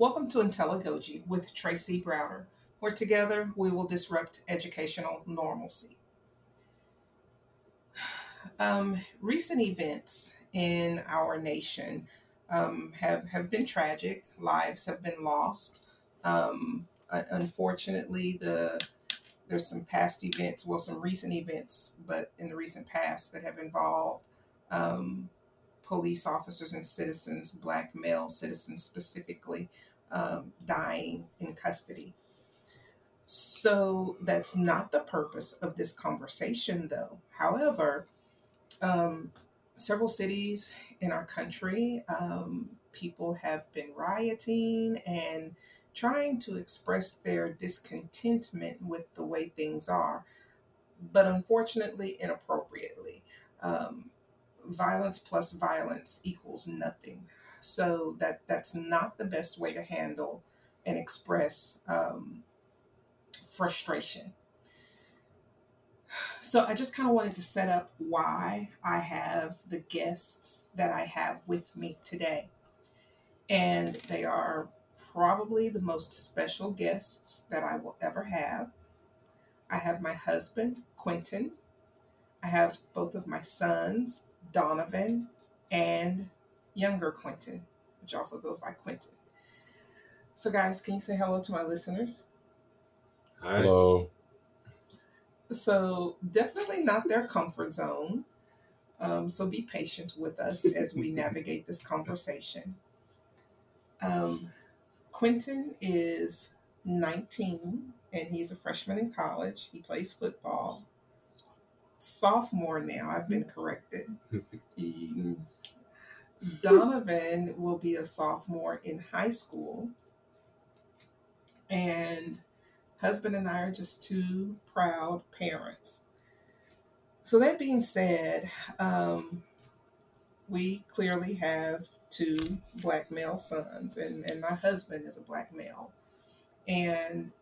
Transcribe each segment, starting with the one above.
Welcome to IntelliGoji with Tracy Browder, where together we will disrupt educational normalcy. Um, recent events in our nation um, have, have been tragic. Lives have been lost. Um, unfortunately, the there's some past events, well, some recent events, but in the recent past that have involved um, police officers and citizens, black male citizens specifically, um, dying in custody. So that's not the purpose of this conversation, though. However, um, several cities in our country, um, people have been rioting and trying to express their discontentment with the way things are, but unfortunately, inappropriately. Um, violence plus violence equals nothing. So that that's not the best way to handle and express um, frustration. So I just kind of wanted to set up why I have the guests that I have with me today. And they are probably the most special guests that I will ever have. I have my husband, Quentin. I have both of my sons, Donovan and younger Quentin, which also goes by Quentin. So, guys, can you say hello to my listeners? Hi. Hello. So, definitely not their comfort zone. Um, so, be patient with us as we navigate this conversation. Um, Quentin is 19 and he's a freshman in college. He plays football. Sophomore now, I've been corrected. Donovan will be a sophomore in high school. And husband and I are just two proud parents. So, that being said, um, we clearly have two black male sons, and, and my husband is a black male. And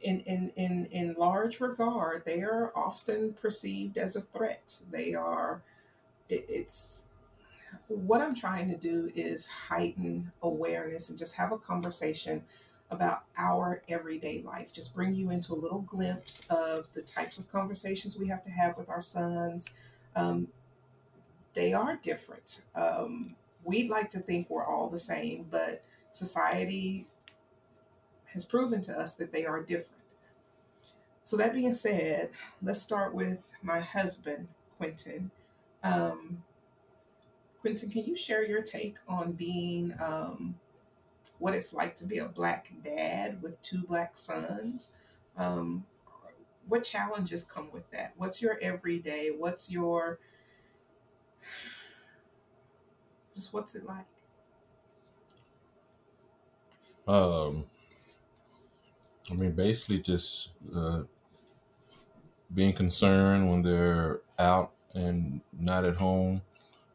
in, in, in, in large regard, they are often perceived as a threat. They are, it, it's, what I'm trying to do is heighten awareness and just have a conversation about our everyday life. Just bring you into a little glimpse of the types of conversations we have to have with our sons. Um, they are different. Um, we'd like to think we're all the same, but society has proven to us that they are different. So, that being said, let's start with my husband, Quentin. Um, Quentin, can you share your take on being um, what it's like to be a black dad with two black sons? Um, what challenges come with that? What's your everyday? What's your just what's it like? Um, I mean, basically just uh, being concerned when they're out and not at home,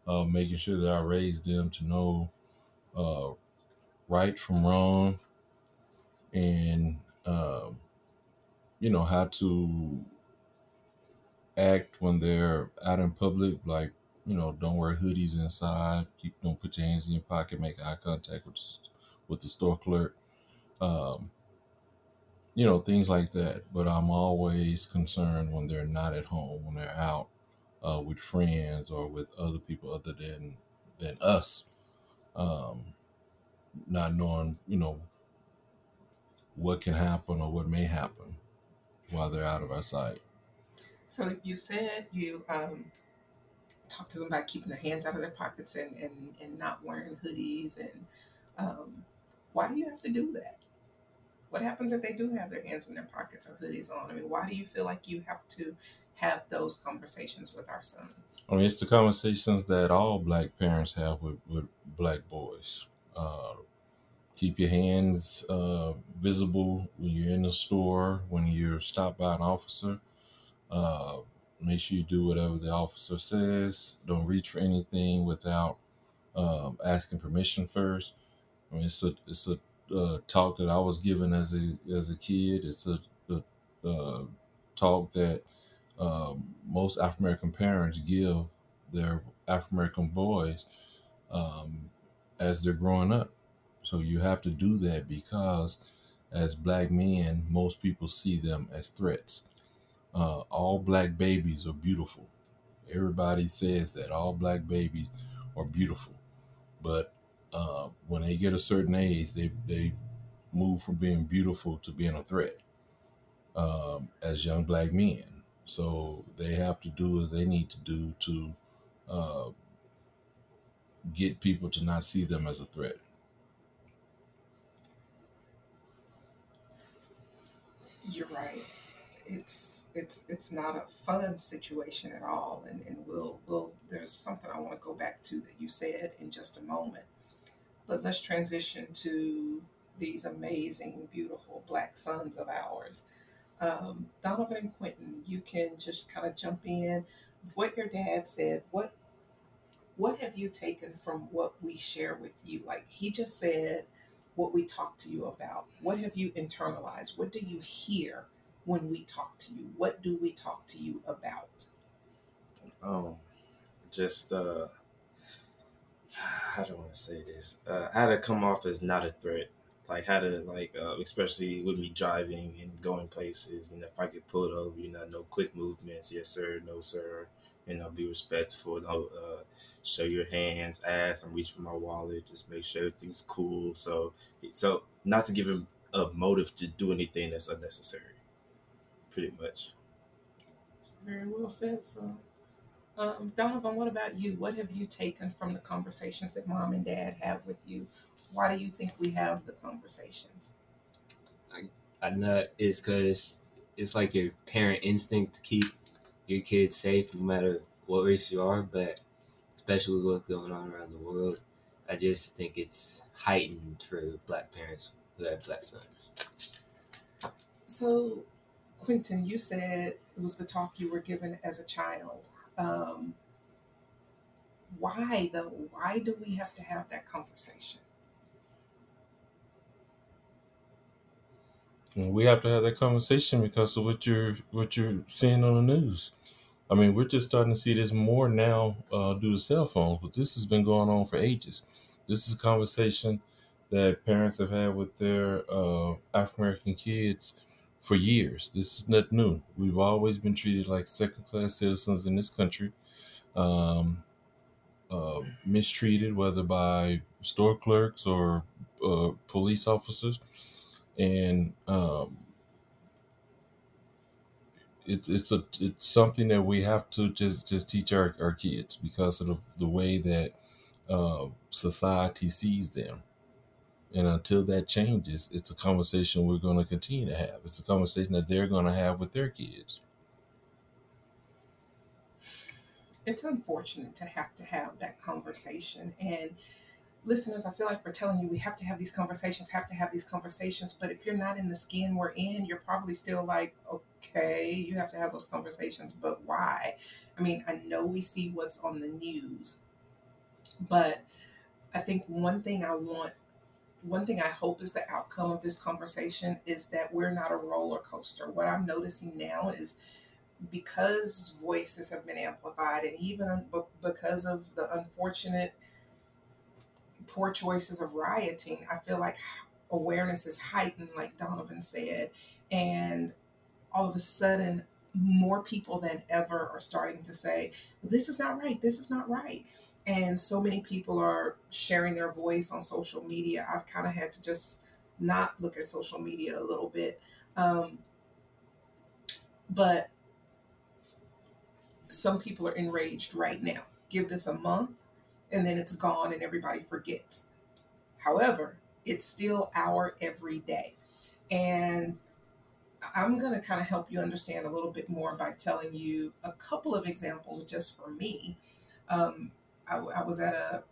uh, making sure that I raise them to know uh, right from wrong, and uh, you know how to act when they're out in public, like you know, don't wear hoodies inside, keep don't put your hands in your pocket, make eye contact with with the store clerk. Um, you know, things like that. But I'm always concerned when they're not at home, when they're out uh, with friends or with other people other than than us. Um, not knowing, you know, what can happen or what may happen while they're out of our sight. So you said you um, talked to them about keeping their hands out of their pockets and, and, and not wearing hoodies. And um, why do you have to do that? What happens if they do have their hands in their pockets or hoodies on? I mean, why do you feel like you have to have those conversations with our sons? I mean, it's the conversations that all black parents have with, with black boys. Uh, keep your hands uh, visible when you're in the store, when you're stopped by an officer. Uh, make sure you do whatever the officer says. Don't reach for anything without um, asking permission first. I mean, it's a it's a uh, talk that I was given as a as a kid. It's a, a, a talk that um, most African American parents give their African American boys um, as they're growing up. So you have to do that because as black men, most people see them as threats. Uh, all black babies are beautiful. Everybody says that all black babies are beautiful, but uh, when they get a certain age, they they move from being beautiful to being a threat um, as young black men. So they have to do what they need to do to uh, get people to not see them as a threat. You're right. It's it's it's not a fun situation at all, and and we'll we'll there's something I want to go back to that you said in just a moment. But let's transition to these amazing, beautiful black sons of ours. Um, Donovan and Quentin, you can just kind of jump in with what your dad said. What what have you taken from what we share with you? Like he just said, what we talk to you about. What have you internalized? What do you hear when we talk to you? What do we talk to you about? Um, just uh, I want to say this? Uh, how to come off as not a threat. Like how to like, uh, especially with me driving and going places, and if I get pulled over, you know, no quick movements. Yes, sir. No, sir. You know, be respectful. Don't uh, show your hands, ass. I'm reaching for my wallet. Just make sure everything's cool. So, so not to give him a motive to do anything that's unnecessary. Pretty much. Very well said, son. Um, Donovan, what about you? What have you taken from the conversations that mom and dad have with you? Why do you think we have the conversations? I know it's because it's like your parent instinct to keep your kids safe no matter what race you are, but especially with what's going on around the world, I just think it's heightened for black parents who have black sons. So, Quentin, you said it was the talk you were given as a child. Um, why though? Why do we have to have that conversation? We have to have that conversation because of what you're what you're seeing on the news. I mean, we're just starting to see this more now uh, due to cell phones, but this has been going on for ages. This is a conversation that parents have had with their uh, African American kids for years. This is not new. We've always been treated like second class citizens in this country, um, uh, mistreated, whether by store clerks or uh, police officers. And um, it's it's a it's something that we have to just just teach our, our kids because of the, the way that uh, society sees them and until that changes it's a conversation we're going to continue to have it's a conversation that they're going to have with their kids It's unfortunate to have to have that conversation. And listeners, I feel like we're telling you we have to have these conversations, have to have these conversations. But if you're not in the skin we're in, you're probably still like, okay, you have to have those conversations, but why? I mean, I know we see what's on the news, but I think one thing I want, one thing I hope is the outcome of this conversation is that we're not a roller coaster. What I'm noticing now is because voices have been amplified and even because of the unfortunate poor choices of rioting, I feel like awareness is heightened, like Donovan said, and all of a sudden, more people than ever are starting to say, This is not right, this is not right. And so many people are sharing their voice on social media. I've kind of had to just not look at social media a little bit. Um, but some people are enraged right now. Give this a month and then it's gone and everybody forgets. However, it's still our everyday. And I'm going to kind of help you understand a little bit more by telling you a couple of examples just for me. Um, I, I was at a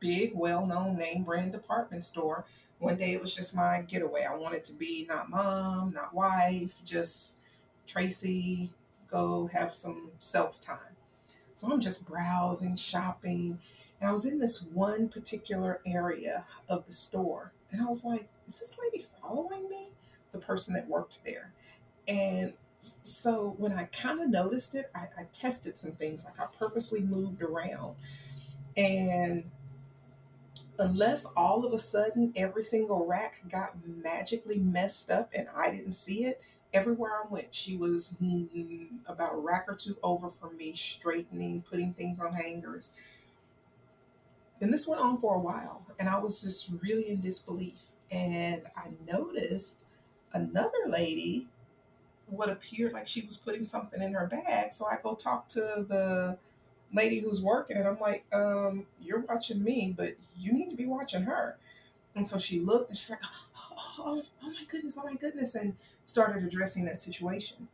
big, well known name brand department store. One day it was just my getaway. I wanted to be not mom, not wife, just Tracy, go have some self time. So I'm just browsing, shopping, and I was in this one particular area of the store, and I was like, is this lady following me? The person that worked there. And so when I kind of noticed it, I, I tested some things. Like I purposely moved around. And unless all of a sudden every single rack got magically messed up and I didn't see it, everywhere I went, she was mm, about a rack or two over from me, straightening, putting things on hangers. And this went on for a while, and I was just really in disbelief. And I noticed another lady what appeared like she was putting something in her bag. So I go talk to the lady who's working, and I'm like, um, "You're watching me, but you need to be watching her." And so she looked, and she's like, "Oh, oh, oh my goodness, oh my goodness," and started addressing that situation.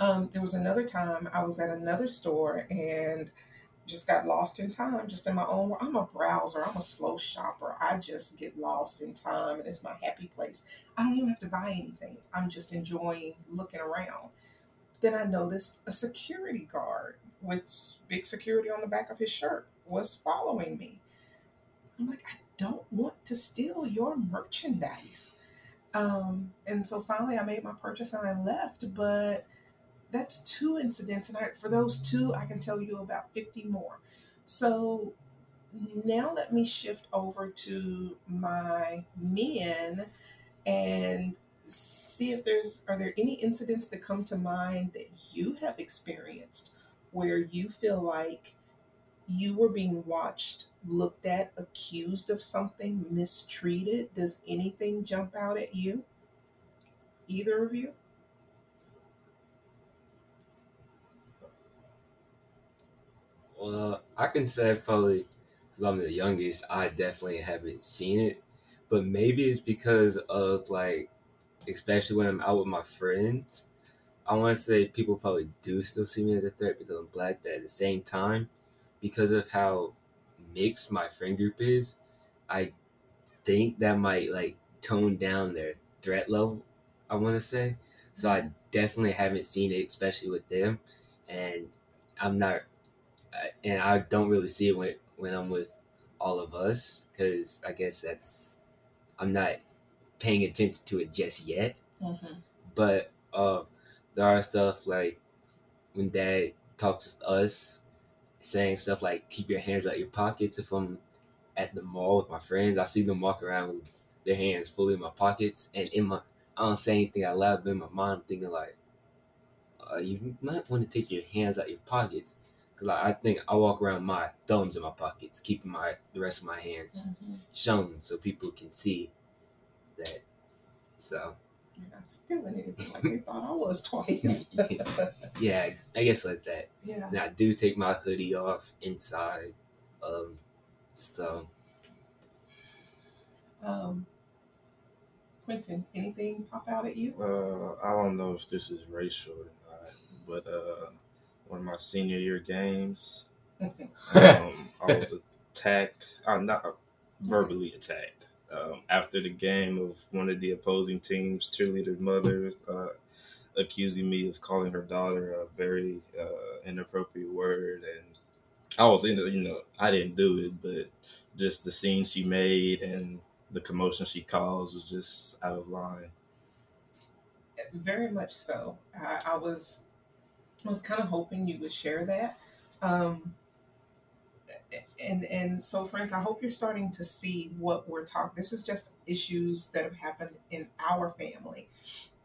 Um, there was another time I was at another store and just got lost in time, just in my own. I'm a browser. I'm a slow shopper. I just get lost in time, and it's my happy place. I don't even have to buy anything. I'm just enjoying looking around. Then I noticed a security guard with big security on the back of his shirt was following me. I'm like, I don't want to steal your merchandise. Um, and so finally, I made my purchase and I left. But that's two incidents, and I, for those two, I can tell you about 50 more. So now let me shift over to my men and see if there's are there any incidents that come to mind that you have experienced where you feel like you were being watched, looked at, accused of something, mistreated. Does anything jump out at you? Either of you? Well, I can say probably because I'm the youngest, I definitely haven't seen it. But maybe it's because of like, especially when I'm out with my friends. I want to say people probably do still see me as a threat because I'm black, but at the same time, because of how mixed my friend group is, I think that might like tone down their threat level. I want to say, so I mm-hmm. definitely haven't seen it, especially with them, and I'm not, and I don't really see it when when I'm with all of us because I guess that's I'm not paying attention to it just yet. Mm-hmm. But uh, there are stuff like when Dad talks to us, saying stuff like "keep your hands out of your pockets." If I'm at the mall with my friends, I see them walk around with their hands fully in my pockets, and in my I don't say anything out loud, but in my mind, I'm thinking like, uh, you might want to take your hands out of your pockets. Cause like, I think I walk around my thumbs in my pockets, keeping my the rest of my hands Mm-hmm. shown so people can see that. So You're not stealing anything like they thought I was twice. yeah, I guess like that. yeah. And I do take my hoodie off inside. Um, so Um, Quentin, anything pop out at you? Uh, I don't know if this is racial or not, but uh, one of my senior year games, um, I was attacked. I'm not verbally attacked. Um, after the game of one of the opposing team's cheerleader mothers uh, accusing me of calling her daughter a very uh, inappropriate word, and I was in it. You know, I didn't do it, but just the scene she made and the commotion she caused was just out of line. Very much so. I, I was, I was kind of hoping you would share that. Um, and and so, friends, I hope you're starting to see what we're talking. This is just issues that have happened in our family,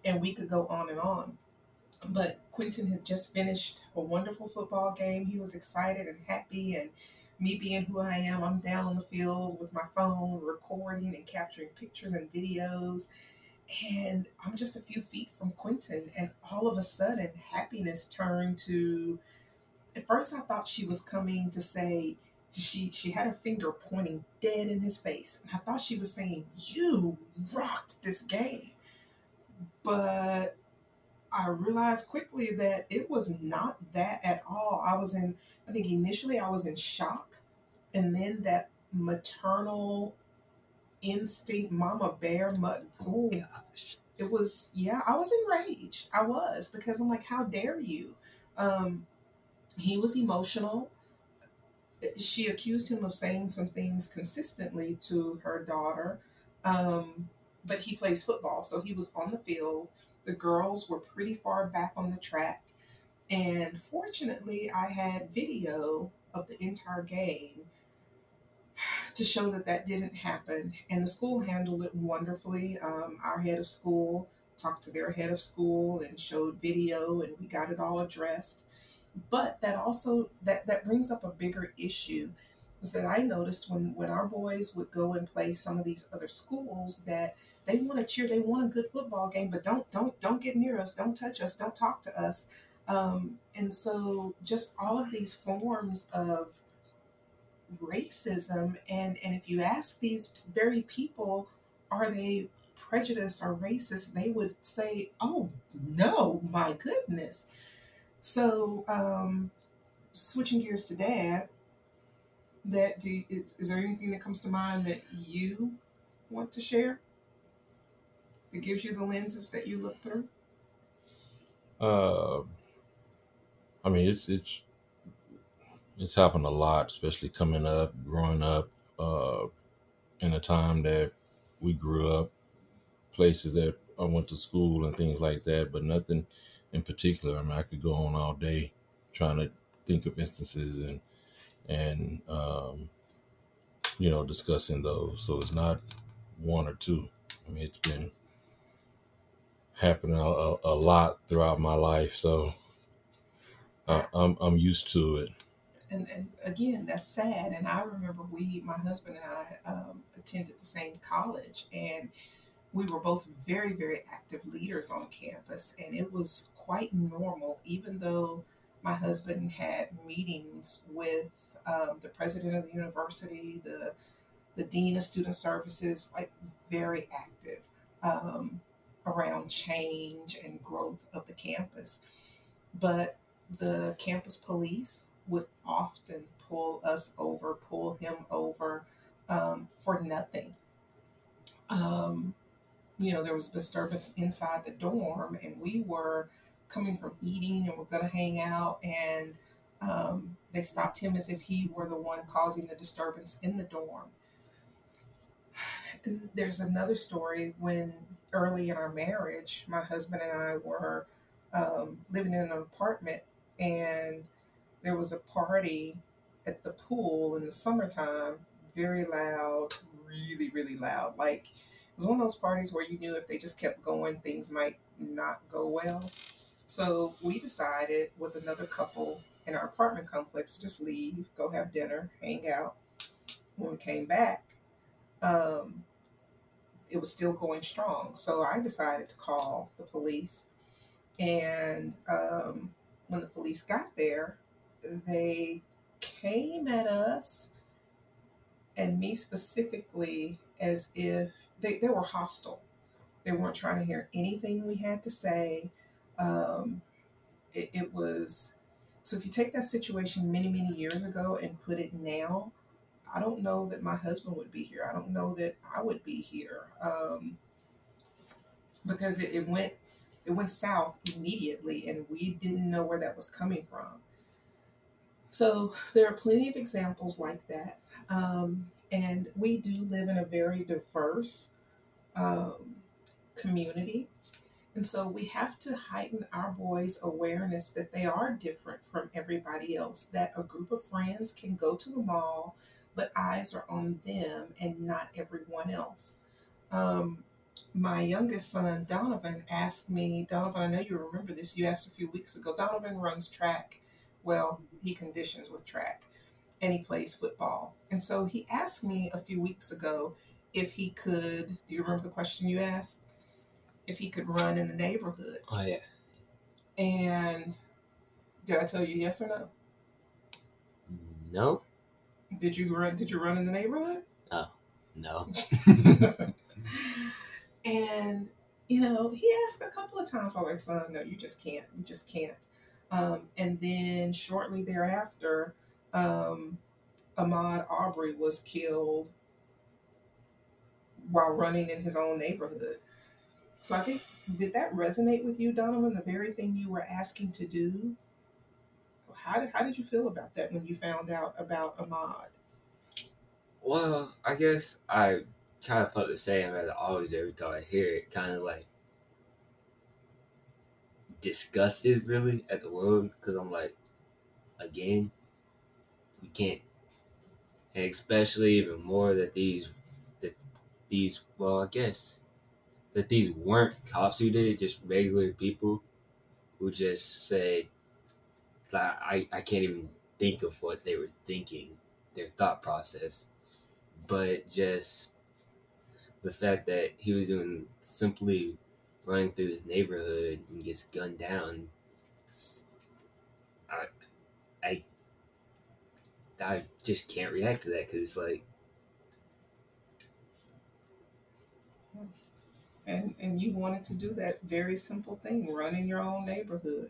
and we could go on and on. But Quentin had just finished a wonderful football game. He was excited and happy, and me being who I am, I'm down on the field with my phone, recording and capturing pictures and videos. And I'm just a few feet from Quentin, and all of a sudden, happiness turned to. At first, I thought she was coming to say she she had her finger pointing dead in his face, and I thought she was saying, "You rocked this game," but I realized quickly that it was not that at all. I was in, I think initially I was in shock, and then that maternal instinct, mama bear, mud. oh gosh, It was, yeah, I was enraged. I was because I'm like, how dare you? Um, he was emotional. She accused him of saying some things consistently to her daughter, um, but he plays football, so he was on the field. The girls were pretty far back on the track, and fortunately, I had video of the entire game to show that that didn't happen. And the school handled it wonderfully. Um, our head of school talked to their head of school and showed video, and we got it all addressed. But that also that that brings up a bigger issue is that I noticed when when our boys would go and play some of these other schools that they want to cheer, they want a good football game, but don't don't don't get near us, don't touch us, don't talk to us. Um, and so just all of these forms of racism and and if you ask these very people are they prejudiced or racist they would say oh no my goodness. So um switching gears to dad that do is, is there anything that comes to mind that you want to share? That gives you the lenses that you look through? Uh, I mean, it's it's it's happened a lot, especially coming up, growing up, uh, in a time that we grew up, places that I went to school and things like that, but nothing in particular. I mean, I could go on all day trying to think of instances and and um, you know discussing those. So it's not one or two. I mean, it's been happening a, a, lot throughout my life, so I'm I'm used to it. And, and again that's sad and i remember we my husband and i um, attended the same college and we were both very very active leaders on campus and it was quite normal even though my husband had meetings with um, the president of the university the the dean of student services like very active um, around change and growth of the campus. But the campus police would often pull us over, pull him over um, for nothing. Um, you know, there was disturbance inside the dorm, and we were coming from eating and we're going to hang out, and um, they stopped him as if he were the one causing the disturbance in the dorm. And there's another story when early in our marriage, my husband and I were um, living in an apartment, and there was a party at the pool in the summertime, very loud, really, really loud. Like it was one of those parties where you knew if they just kept going, things might not go well. So we decided with another couple in our apartment complex to just leave, go have dinner, hang out. When we came back, um, it was still going strong. So I decided to call the police. And um, when the police got there, they came at us and me specifically as if they, they were hostile. They weren't trying to hear anything we had to say. Um, it, it was so if you take that situation many, many years ago and put it now, I don't know that my husband would be here. I don't know that I would be here um, because it, it went it went south immediately, and we didn't know where that was coming from. So there are plenty of examples like that, um, and we do live in a very diverse um, community. And so we have to heighten our boys' awareness that they are different from everybody else, that a group of friends can go to the mall, but eyes are on them and not everyone else. Um, my youngest son, Donovan, asked me, Donovan, I know you remember this, you asked a few weeks ago. Donovan runs track. Well, he conditions with track and he plays football. And so he asked me a few weeks ago if he could, do you remember the question you asked? If he could run in the neighborhood. Oh yeah. And did I tell you yes or no? No. Did you run did you run in the neighborhood? Oh, no. and you know, he asked a couple of times, I'm like, son, no, you just can't. You just can't. Um, and then shortly thereafter, um, Ahmaud Arbery was killed while running in his own neighborhood. So I think, did that resonate with you, Donovan? The very thing you were asking to do? How did, how did you feel about that when you found out about Ahmaud? Well, I guess I kind of felt the same as I always do every time I hear it. Kind of like disgusted, really, at the world because I'm like, again, we can't and especially even more that these that these well I guess that these weren't cops who did it, just regular people who just said like I, I can't even think of what they were thinking, their thought process. But just the fact that he was doing simply running through his neighborhood and gets gunned down. I, I, I just can't react to that because it's like, And and you wanted to do that very simple thing, run in your own neighborhood.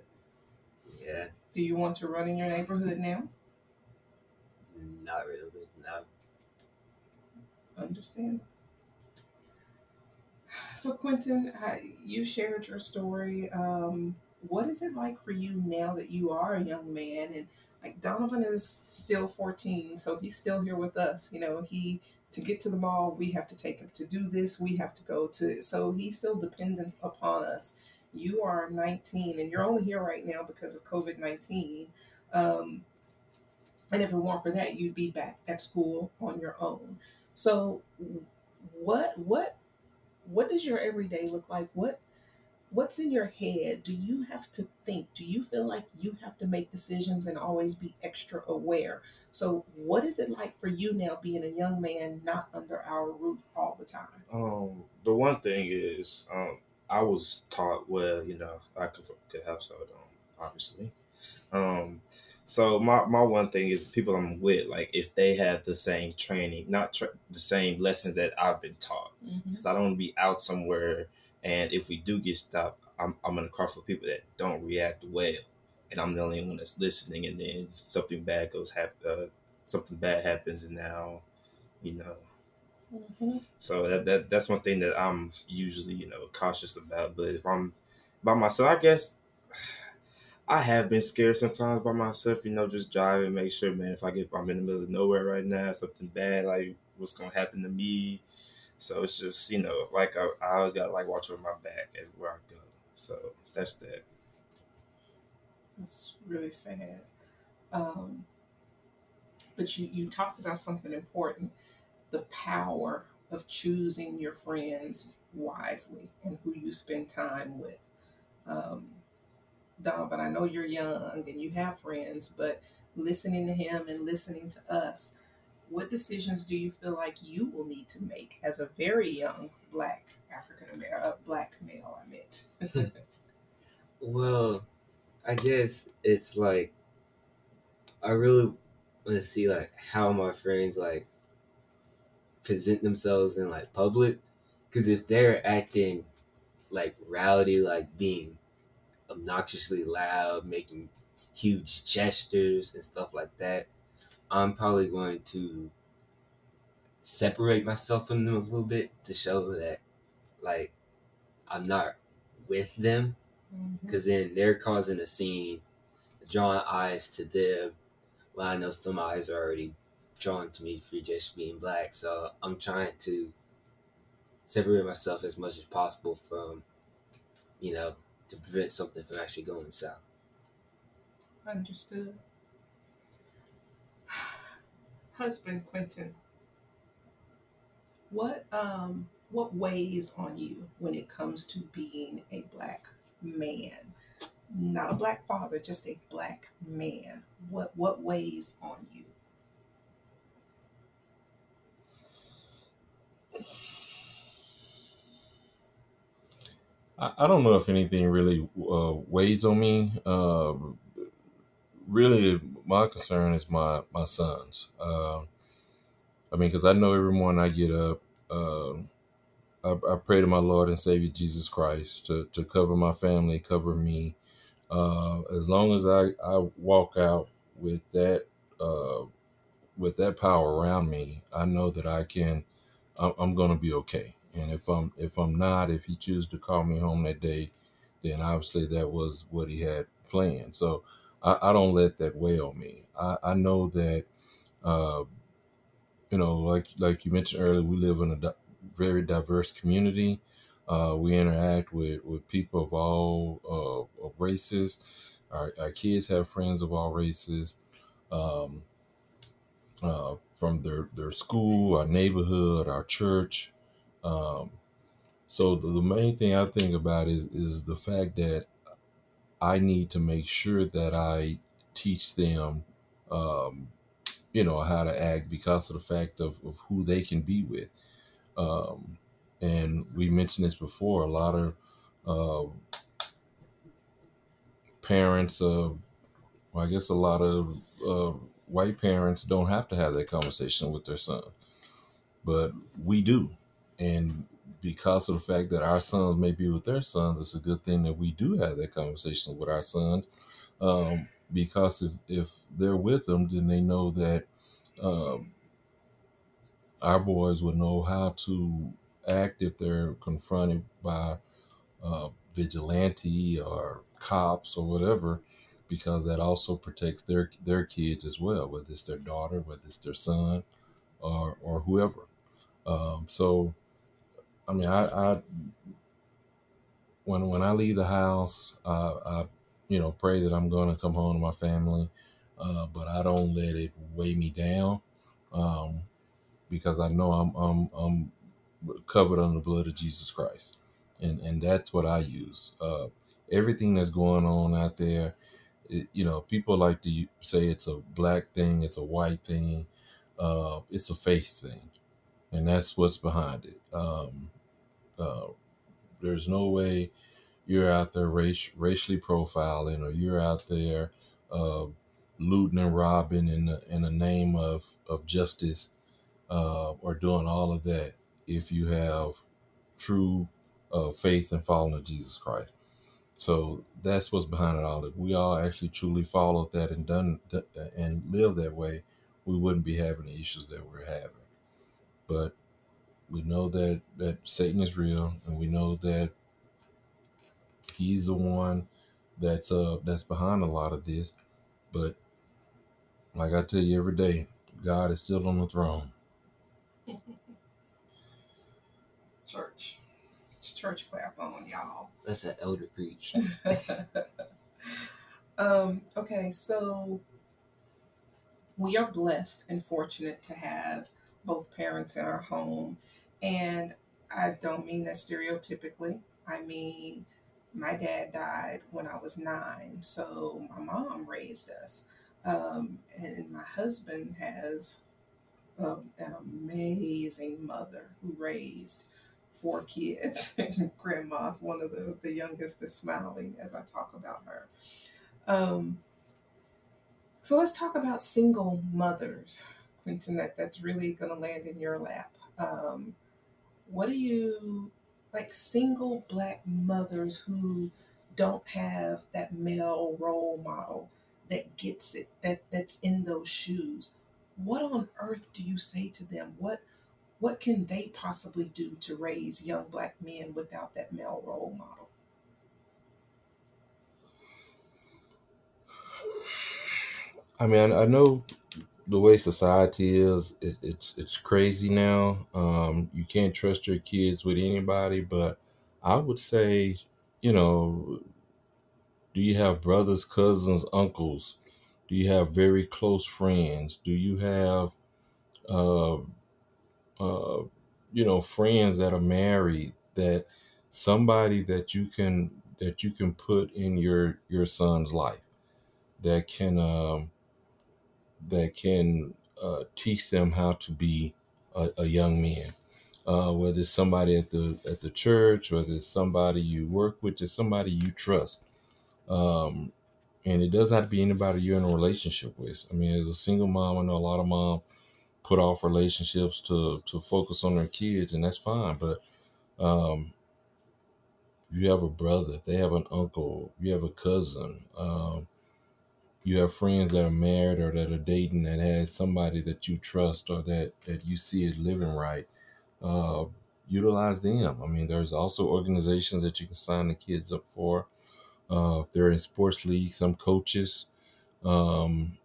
yeah, Do you want to run in your neighborhood now? not really. No. Understand. So Quentin, I, you shared your story. Um, what is it like for you now that you are a young man and like Donovan is still 14, so he's still here with us. You know, he to get to the mall, we have to take him to do this, we have to go to so he's still dependent upon us. You are 19 and you're only here right now because of COVID 19. Um, and if it weren't for that, you'd be back at school on your own. So what what what does your everyday look like? What what's in your head? Do you have to think? Do you feel like you have to make decisions and always be extra aware? So what is it like for you now being a young man not under our roof all the time? Um, the one thing is, um, I was taught well, you know, I could could household, um, obviously. Um, so my my one thing is people I'm with, like if they have the same training, not tra- the same lessons that I've been taught, Mm-hmm. because I don't want to be out somewhere, and if we do get stopped, I'm I'm in a car for people that don't react well, and I'm the only one that's listening, and then something bad goes hap- uh, something bad happens, and now, you know, Mm-hmm. so that, that that's one thing that I'm usually, you know, cautious about. But if I'm by myself, I guess I have been scared sometimes by myself, you know, just driving, make sure, man, if I get I'm in the middle of nowhere right now, something bad, like what's gonna happen to me. So it's just, you know, like I, I always gotta like watch over my back everywhere I go. So that's that. It's really sad. Um, but you, you talked about something important the power of choosing your friends wisely and who you spend time with. Um, Donovan, I know you're young and you have friends, but listening to him and listening to us, what decisions do you feel like you will need to make as a very young black African American, uh, black male? I meant. Well, I guess it's like I really want to see like how my friends like present themselves in like public, because if they're acting like rowdy, like being obnoxiously loud, making huge gestures and stuff like that, I'm probably going to separate myself from them a little bit to show that like I'm not with them mm-hmm. because then they're causing a scene, drawing eyes to them. Well, I know some eyes are already drawn to me for just being black, so I'm trying to separate myself as much as possible from, you know, to prevent something from actually going south. Understood. Husband Quentin, what um what weighs on you when it comes to being a black man? Not a black father, just a black man. What what weighs on you? I, I don't know if anything really uh, weighs on me. Uh, really, my concern is my my sons. Uh, I mean, because I know every morning I get up, uh, I, I pray to my Lord and Savior Jesus Christ to, to cover my family, cover me. Uh, as long as I, I walk out with that uh, with that power around me, I know that I can. I'm, I'm going to be okay. And if I'm if I'm not, if He chooses to call me home that day, then obviously that was what He had planned. So I, I don't let that weigh on me. I, I know that. Uh, you know, like like you mentioned earlier, we live in a di- very diverse community. Uh, we interact with, with people of all uh, of races. Our, our kids have friends of all races. Um, uh, from their their school, our neighborhood, our church. Um, so the, the main thing I think about is is the fact that I need to make sure that I teach them, um, you know, how to act because of the fact of, of who they can be with. Um, and we mentioned this before. A lot of uh, parents, uh, well, I guess a lot of uh, white parents don't have to have that conversation with their son, but we do. And because of the fact that our sons may be with their sons, it's a good thing that we do have that conversation with our sons. Um, because if, if they're with them, then they know that um, our boys would know how to act if they're confronted by uh, vigilante or cops or whatever, because that also protects their their kids as well, whether it's their daughter, whether it's their son, or or whoever. Um, so, I mean, I, I when when I leave the house, uh, I you know pray that I'm going to come home to my family, uh, but I don't let it weigh me down um, because I know I'm I'm I'm covered under the blood of Jesus Christ, and and that's what I use. Uh, everything that's going on out there, it, you know, people like to say it's a black thing, it's a white thing, uh, it's a faith thing, and that's what's behind it. Um, uh, there's no way you're out there race, racially profiling or you're out there uh, looting and robbing in the in the name of of justice uh, or doing all of that if you have true uh, faith and following of Jesus Christ. So that's what's behind it all. If we all actually truly followed that and done and live that way, we wouldn't be having the issues that we're having. But we know that that Satan is real, and we know that he's the one that's uh that's behind a lot of this. But like I tell you every day, God is still on the throne. Church. Church clap on y'all. That's an elder preach. um, okay, so we are blessed and fortunate to have both parents in our home. And I don't mean that stereotypically. I mean, my dad died when I was nine, so my mom raised us. Um, and my husband has um, an amazing mother who raised four kids. And grandma, one of the, the youngest, is smiling as I talk about her. Um, so let's talk about single mothers, Quentin. That, that's really going to land in your lap. Um, what do you like single black mothers who don't have that male role model that gets it that that's in those shoes what on earth do you say to them what what can they possibly do to raise young black men without that male role model? I mean, I, know the way society is, it, it's it's crazy now. Um, you can't trust your kids with anybody, but I would say, you know, do you have brothers, cousins, uncles? Do you have very close friends? Do you have uh, uh, you know, friends that are married, that somebody that you can that you can put in your your son's life, that can um, that can uh, teach them how to be a, a young man. Uh, whether it's somebody at the at the church, whether it's somebody you work with, just somebody you trust. Um, and it doesn't have to be anybody you're in a relationship with. I mean, as a single mom, I know a lot of mom put off relationships to to focus on their kids, and that's fine. But um, you have a brother, they have an uncle, you have a cousin, um, you have friends that are married or that are dating that has somebody that you trust or that that you see is living right. Uh, utilize them. I mean, there's also organizations that you can sign the kids up for. Uh, if they're in sports leagues, some coaches. Um,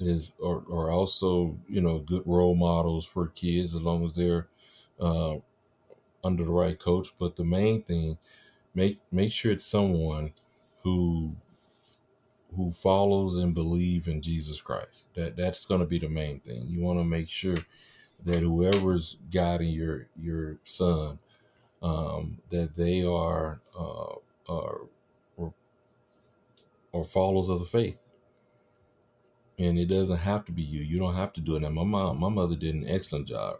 is are, are also you know good role models for kids as long as they're uh, under the right coach. But the main thing, make make sure it's someone who who follows and believe in Jesus Christ. That that's going to be the main thing. You want to make sure that whoever's guiding your your son, um, that they are uh, are or, or followers of the faith. And it doesn't have to be you. You don't have to do it. Now, my mom, my mother did an excellent job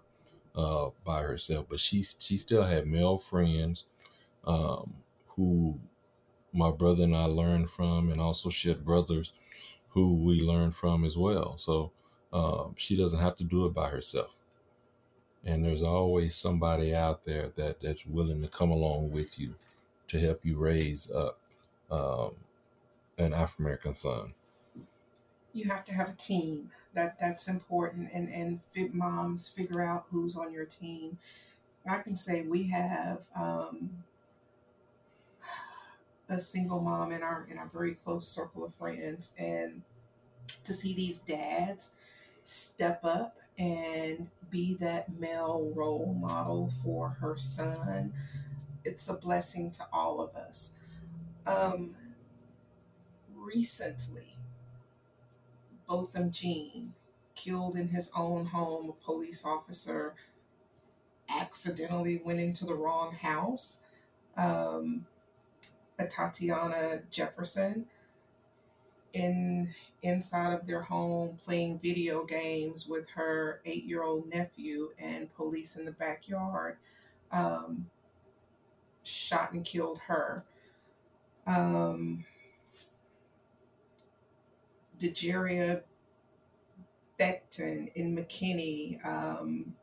uh, by herself, but she she still had male friends um, who my brother and I learned from, and also she had brothers who we learned from as well. So um, she doesn't have to do it by herself. And there's always somebody out there that, that's willing to come along with you to help you raise up um, an African American son. You have to have a team. That that's important, and and fit moms figure out who's on your team. I can say we have um, a single mom in our in our very close circle of friends, and to see these dads step up and be that male role model for her son, it's a blessing to all of us. Um, recently, Botham Jean killed in his own home. A police officer accidentally went into the wrong house. Um, Tatiana Jefferson in inside of their home playing video games with her eight-year-old nephew and police in the backyard um, shot and killed her. Um, Dajerria Becton in McKinney um,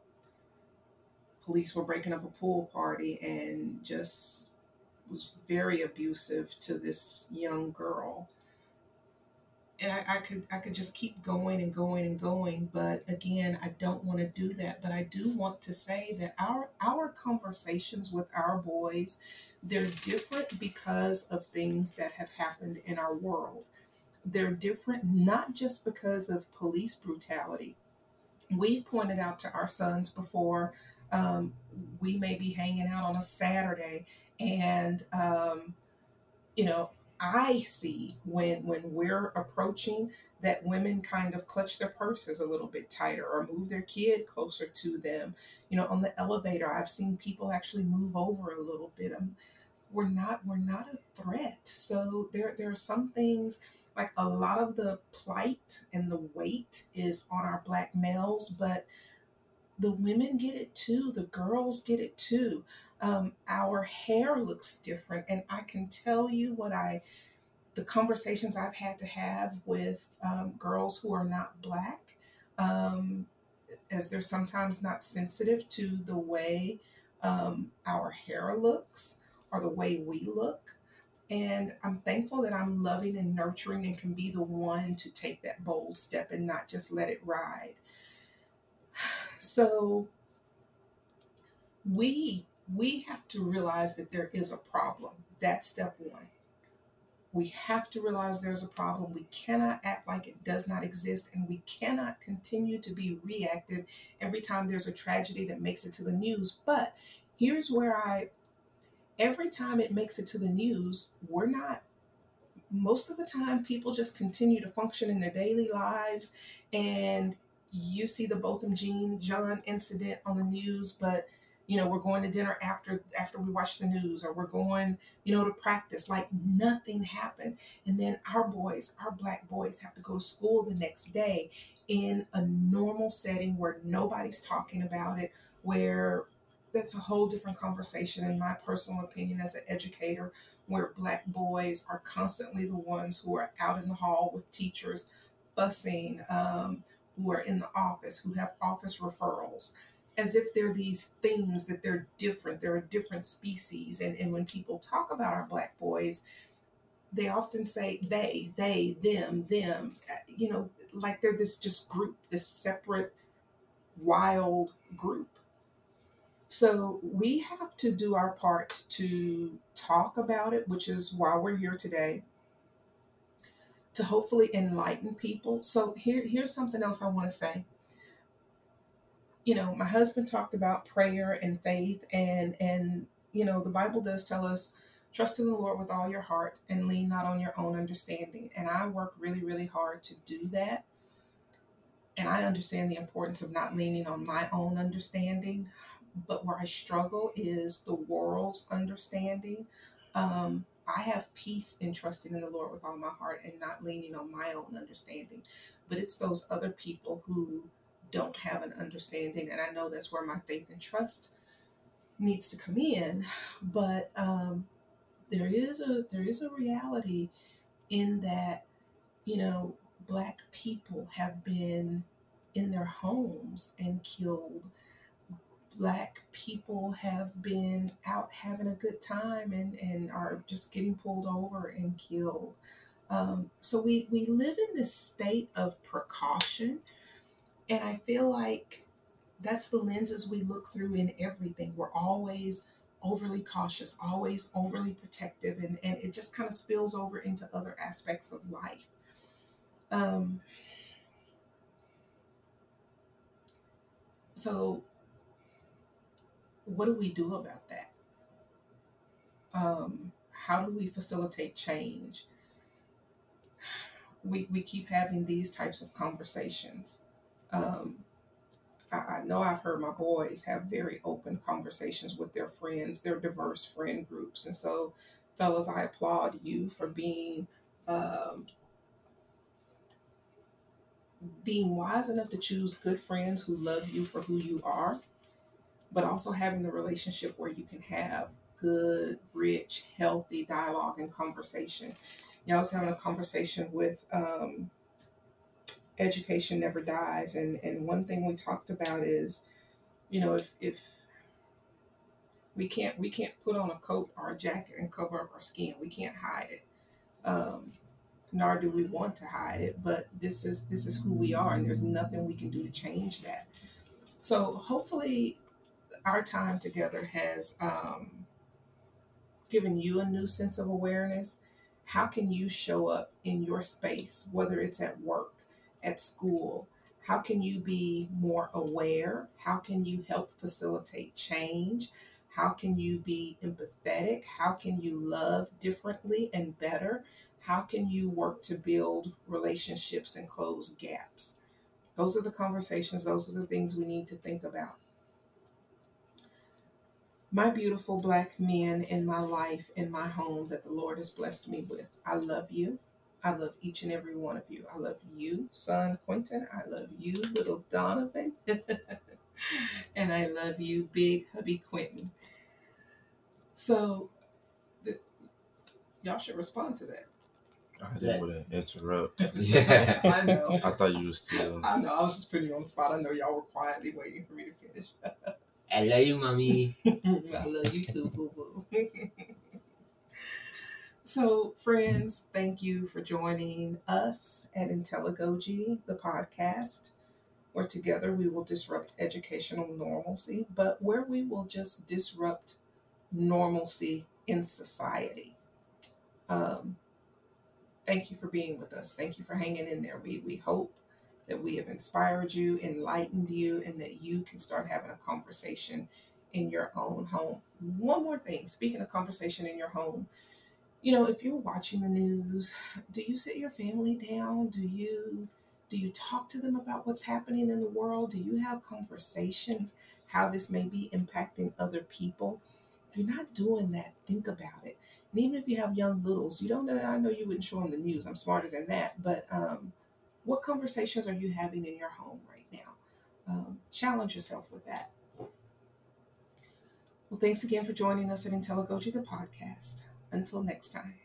police were breaking up a pool party and just was very abusive to this young girl and I, I could I could just keep going and going and going, but again, I don't want to do that. But I do want to say that our our conversations with our boys, they're different because of things that have happened in our world. They're different not just because of police brutality. We've pointed out to our sons before. Um, we may be hanging out on a Saturday, and um, you know I see when when we're approaching that women kind of clutch their purses a little bit tighter or move their kid closer to them. You know, on the elevator, I've seen people actually move over a little bit. Um, we're not we're not a threat. So there there are some things like a lot of the plight and the weight is on our black males, but the women get it too. The girls get it too um, our hair looks different. And I can tell you what I, the conversations I've had to have with um, girls who are not black, um, as they're sometimes not sensitive to the way um, our hair looks or the way we look. And I'm thankful that I'm loving and nurturing and can be the one to take that bold step and not just let it ride. So we we have to realize that there is a problem. That's step one. We have to realize there's a problem. We cannot act like it does not exist, and we cannot continue to be reactive every time there's a tragedy that makes it to the news. But here's where I, every time it makes it to the news, we're not, most of the time, people just continue to function in their daily lives. And you see the Botham Jean John incident on the news, but you know we're going to dinner after after we watch the news or we're going you know to practice like nothing happened. And then our boys our black boys have to go to school the next day in a normal setting where nobody's talking about it where that's a whole different conversation in my personal opinion as an educator where black boys are constantly the ones who are out in the hall with teachers fussing um, who are in the office who have office referrals as if they're these things that they're different. They're a different species. And, and when people talk about our black boys they often say they they them them uh, you know like they're this just group this separate wild group. So we have to do our part to talk about it which is why we're here today to hopefully enlighten people. So here here's something else i want to say you know, my husband talked about prayer and faith and and you know, the Bible does tell us Trust in the Lord with all your heart and lean not on your own understanding. And I work really, really hard to do that. And I understand the importance of not leaning on my own understanding. But where I struggle is the world's understanding. Um, I have peace in trusting in the Lord with all my heart and not leaning on my own understanding. But it's those other people who don't have an understanding. And I know that's where my faith and trust needs to come in. But um, there is a there is a reality in that, you know, black people have been in their homes and killed black people have been out having a good time and, and are just getting pulled over and killed. Um, so we, we live in this state of precaution. And I feel like that's the lenses we look through in everything. We're always overly cautious, always overly protective, and, and it just kind of spills over into other aspects of life. Um, so what do we do about that? Um, how do we facilitate change? We, we keep having these types of conversations. Um, I, I know I've heard my boys have very open conversations with their friends, their diverse friend groups. And so, fellas, I applaud you for being um, being wise enough to choose good friends who love you for who you are but also having a relationship where you can have good, rich, healthy dialogue and conversation. You know, I was having a conversation with um, Education Never Dies, and, and one thing we talked about is, you know, if, if we can't we can't put on a coat or a jacket and cover up our skin, we can't hide it. Um, nor do we want to hide it, but this is this is who we are, and there's nothing we can do to change that. So hopefully our time together has um, given you a new sense of awareness. How can you show up in your space, whether it's at work, at school? How can you be more aware? How can you help facilitate change? How can you be empathetic? How can you love differently and better? How can you work to build relationships and close gaps? Those are the conversations, those are the things we need to think about my beautiful black men in my life, in my home that the Lord has blessed me with. I love you. I love each and every one of you. I love you, son Quentin. I love you, little Donovan. and I love you, big hubby Quentin. So, th- y'all should respond to that. I didn't want to interrupt. Yeah. I know. I thought you were still. I know. I was just putting you on the spot. I know y'all were quietly waiting for me to finish. I love you, mommy. I love you too, boo boo. So, friends, thank you for joining us at Intelligogy, the podcast, where together we will disrupt educational normalcy, but where we will just disrupt normalcy in society. Um, thank you for being with us. Thank you for hanging in there. We, we hope that we have inspired you, enlightened you, and that you can start having a conversation in your own home. One more thing speaking of conversation in your home, you know, if you're watching the news, do you sit your family down? Do you do you talk to them about what's happening in the world? Do you have conversations how this may be impacting other people? If you're not doing that, think about it. And even if you have young littles, you don't know. I know you wouldn't show them the news. I'm smarter than that, but um, what conversations are you having in your home right now? Um, challenge yourself with that. Well, thanks again for joining us at Intelligogy, the podcast. Until next time.